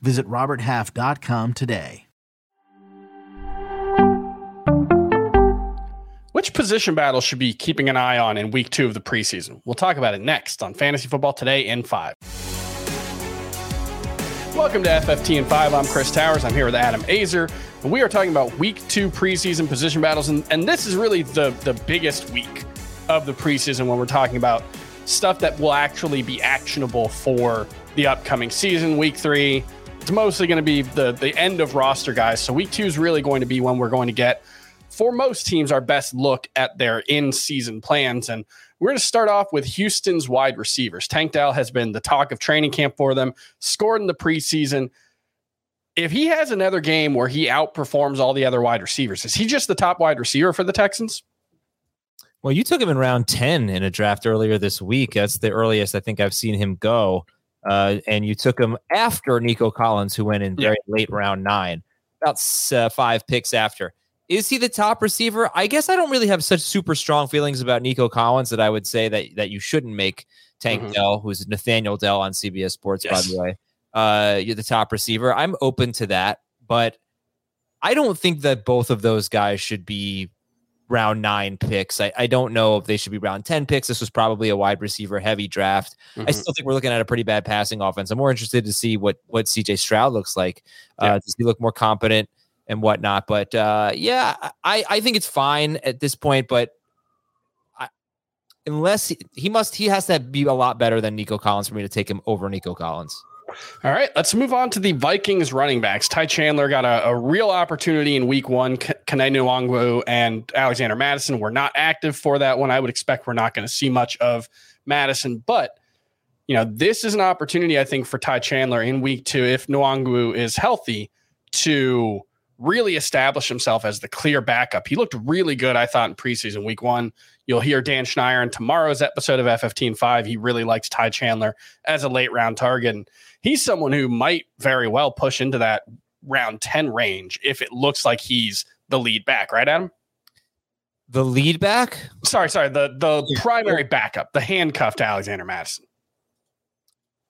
Visit RobertHalf.com today. Which position battle should be keeping an eye on in week two of the preseason? We'll talk about it next on Fantasy Football Today in five. Welcome to FFT in 5. I'm Chris Towers. I'm here with Adam Aizer. And we are talking about week two preseason position battles. And, and this is really the, the biggest week of the preseason when we're talking about stuff that will actually be actionable for the upcoming season. Week three, it's mostly going to be the, the end of roster guys. So week two is really going to be when we're going to get, for most teams, our best look at their in season plans. And we're going to start off with Houston's wide receivers. Tank Dell has been the talk of training camp for them, scored in the preseason. If he has another game where he outperforms all the other wide receivers, is he just the top wide receiver for the Texans? Well, you took him in round 10 in a draft earlier this week. That's the earliest I think I've seen him go. Uh, and you took him after Nico Collins, who went in very yeah. late round nine, about uh, five picks after. Is he the top receiver? I guess I don't really have such super strong feelings about Nico Collins that I would say that that you shouldn't make Tank mm-hmm. Dell, who's Nathaniel Dell on CBS Sports, yes. by the way. Uh, you're the top receiver. I'm open to that, but I don't think that both of those guys should be round nine picks. I, I don't know if they should be round 10 picks. This was probably a wide receiver heavy draft. Mm-hmm. I still think we're looking at a pretty bad passing offense. I'm more interested to see what what CJ Stroud looks like. Uh. Does he look more competent? and whatnot. But uh, yeah, I, I think it's fine at this point. But I, unless he, he must, he has to be a lot better than Nico Collins for me to take him over Nico Collins. All right, let's move on to the Vikings running backs. Ty Chandler got a, a real opportunity in week one. Kene Nwangwu and Alexander Mattison were not active for that one. I would expect we're not going to see much of Mattison, but you know, this is an opportunity, I think, for Ty Chandler in week two, if Nwangwu is healthy, to really establish himself as the clear backup. He looked really good, I thought, in preseason week one. You'll hear Dan Schneier in tomorrow's episode of FF15 He really likes Ty Chandler as a late round target. And he's someone who might very well push into that round 10 range if it looks like he's the lead back, right, Adam? The lead back? Sorry, sorry. The the primary backup, the handcuffed Alexander Mattison.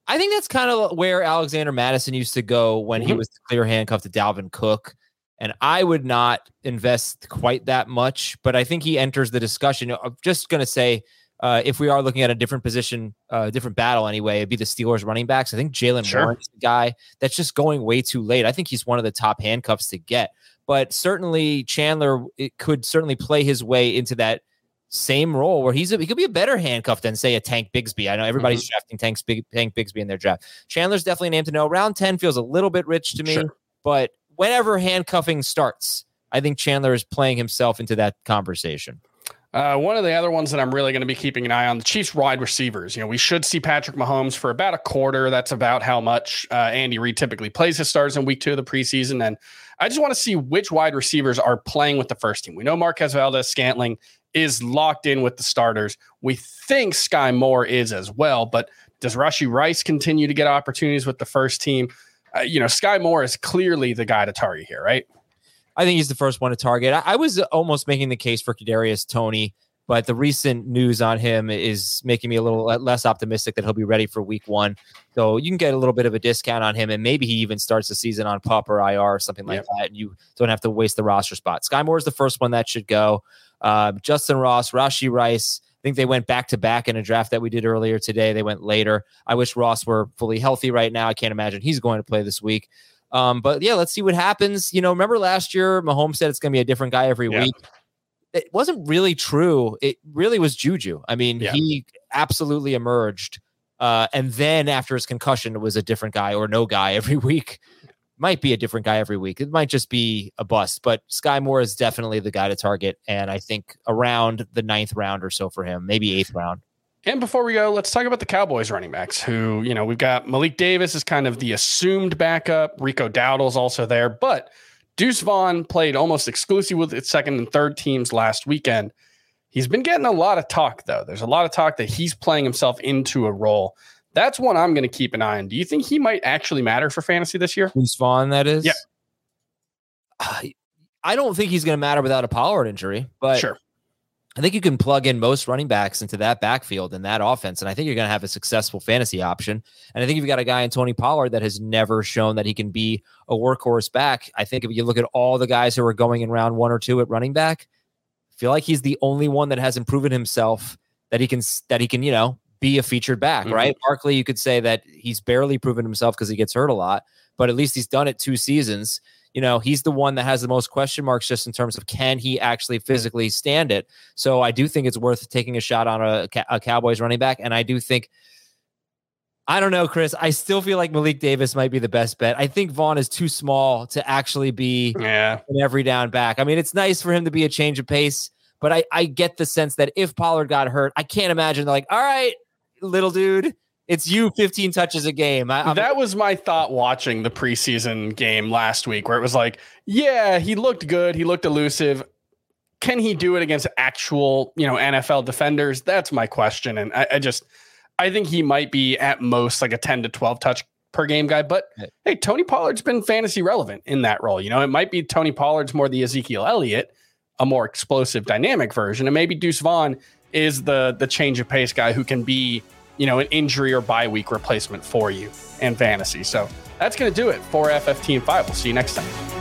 I think that's kind of where Alexander Mattison used to go when mm-hmm. he was clear handcuffed to Dalvin Cook. And I would not invest quite that much, but I think he enters the discussion. I'm just going to say, uh, if we are looking at a different position, uh, different battle anyway, it'd be the Steelers running backs. I think Jaylen sure. Warren is the guy that's just going way too late. I think he's one of the top handcuffs to get, but certainly Chandler it could certainly play his way into that same role where he's a, he could be a better handcuff than say a Tank Bigsby. I know everybody's mm-hmm. drafting Tank's Big Tank Bigsby in their draft. Chandler's definitely a name to know. Round ten feels a little bit rich to me, sure. but whenever handcuffing starts, I think Chandler is playing himself into that conversation. Uh, one of the other ones that I'm really going to be keeping an eye on the Chiefs wide receivers. You know, we should see Patrick Mahomes for about a quarter. That's about how much uh, Andy Reid typically plays his stars in week two of the preseason. And I just want to see which wide receivers are playing with the first team. We know Marquez Valdes-Scantling is locked in with the starters. We think Sky Moore is as well, but does Rashee Rice continue to get opportunities with the first team? Uh, you know, Sky Moore is clearly the guy to target here, right? I think he's the first one to target. I, I was almost making the case for Kadarius Toney, but the recent news on him is making me a little less optimistic that he'll be ready for Week One. So you can get a little bit of a discount on him, and maybe he even starts the season on PUP or IR or something like that, and you don't have to waste the roster spot. Sky Moore is the first one that should go. Uh, Justyn Ross, Rashee Rice, think they went back to back in a draft that we did earlier today. They went later. I wish Ross were fully healthy right now. I can't imagine he's going to play this week. Um, but yeah, let's see what happens. You know, remember last year, Mahomes said it's going to be a different guy every yeah. week. It wasn't really true. It really was Juju. I mean, yeah. he absolutely emerged. Uh, and then after his concussion, it was a different guy or no guy every week might be a different guy every week. It might just be a bust, but Sky Moore is definitely the guy to target. And I think around the ninth round or so for him, maybe eighth round. And before we go, let's talk about the Cowboys running backs who, you know, we've got Malik Davis is kind of the assumed backup. Rico Dowdle's also there, but Deuce Vaughn played almost exclusively with its second and third teams last weekend. He's been getting a lot of talk, though. There's a lot of talk that he's playing himself into a role. That's one I'm going to keep an eye on. Do you think he might actually matter for fantasy this year? Who's Vaughn, that is? Yeah. I don't think he's going to matter without a Pollard injury, but Sure. I think you can plug in most running backs into that backfield and that offense, and I think you're going to have a successful fantasy option. And I think if you've got a guy in Tony Pollard that has never shown that he can be a workhorse back, I think if you look at all the guys who are going in round one or two at running back, I feel like he's the only one that hasn't proven himself that he can that he can you know be a featured back. Mhm. Right, Barkley, you could say that he's barely proven himself because he gets hurt a lot, but at least he's done it two seasons you know, he's the one that has the most question marks just in terms of can he actually physically stand it. So I do think it's worth taking a shot on a, a Cowboys running back. And I do think, I don't know, Chris, I still feel like Malik Davis might be the best bet. I think Vaughn is too small to actually be Yeah. an every down back. I mean, it's nice for him to be a change of pace, but I, I get the sense that if Pollard got hurt, I can't imagine they're like, all right, little dude, it's you 15 touches a game. I, that was my thought watching the preseason game last week, where it was like, yeah, he looked good, he looked elusive. Can he do it against actual, you know, NFL defenders? That's my question. And I, I just, I think he might be at most like a 10 to 12 touch per game guy. But hey, Tony Pollard's been fantasy relevant in that role. You know, it might be Tony Pollard's more the Ezekiel Elliott, a more explosive, dynamic version. And maybe Deuce Vaughn is the the change of pace guy who can be you know, an injury or bye week replacement for you and fantasy. So that's going to do it for FFT and 5. We'll see you next time.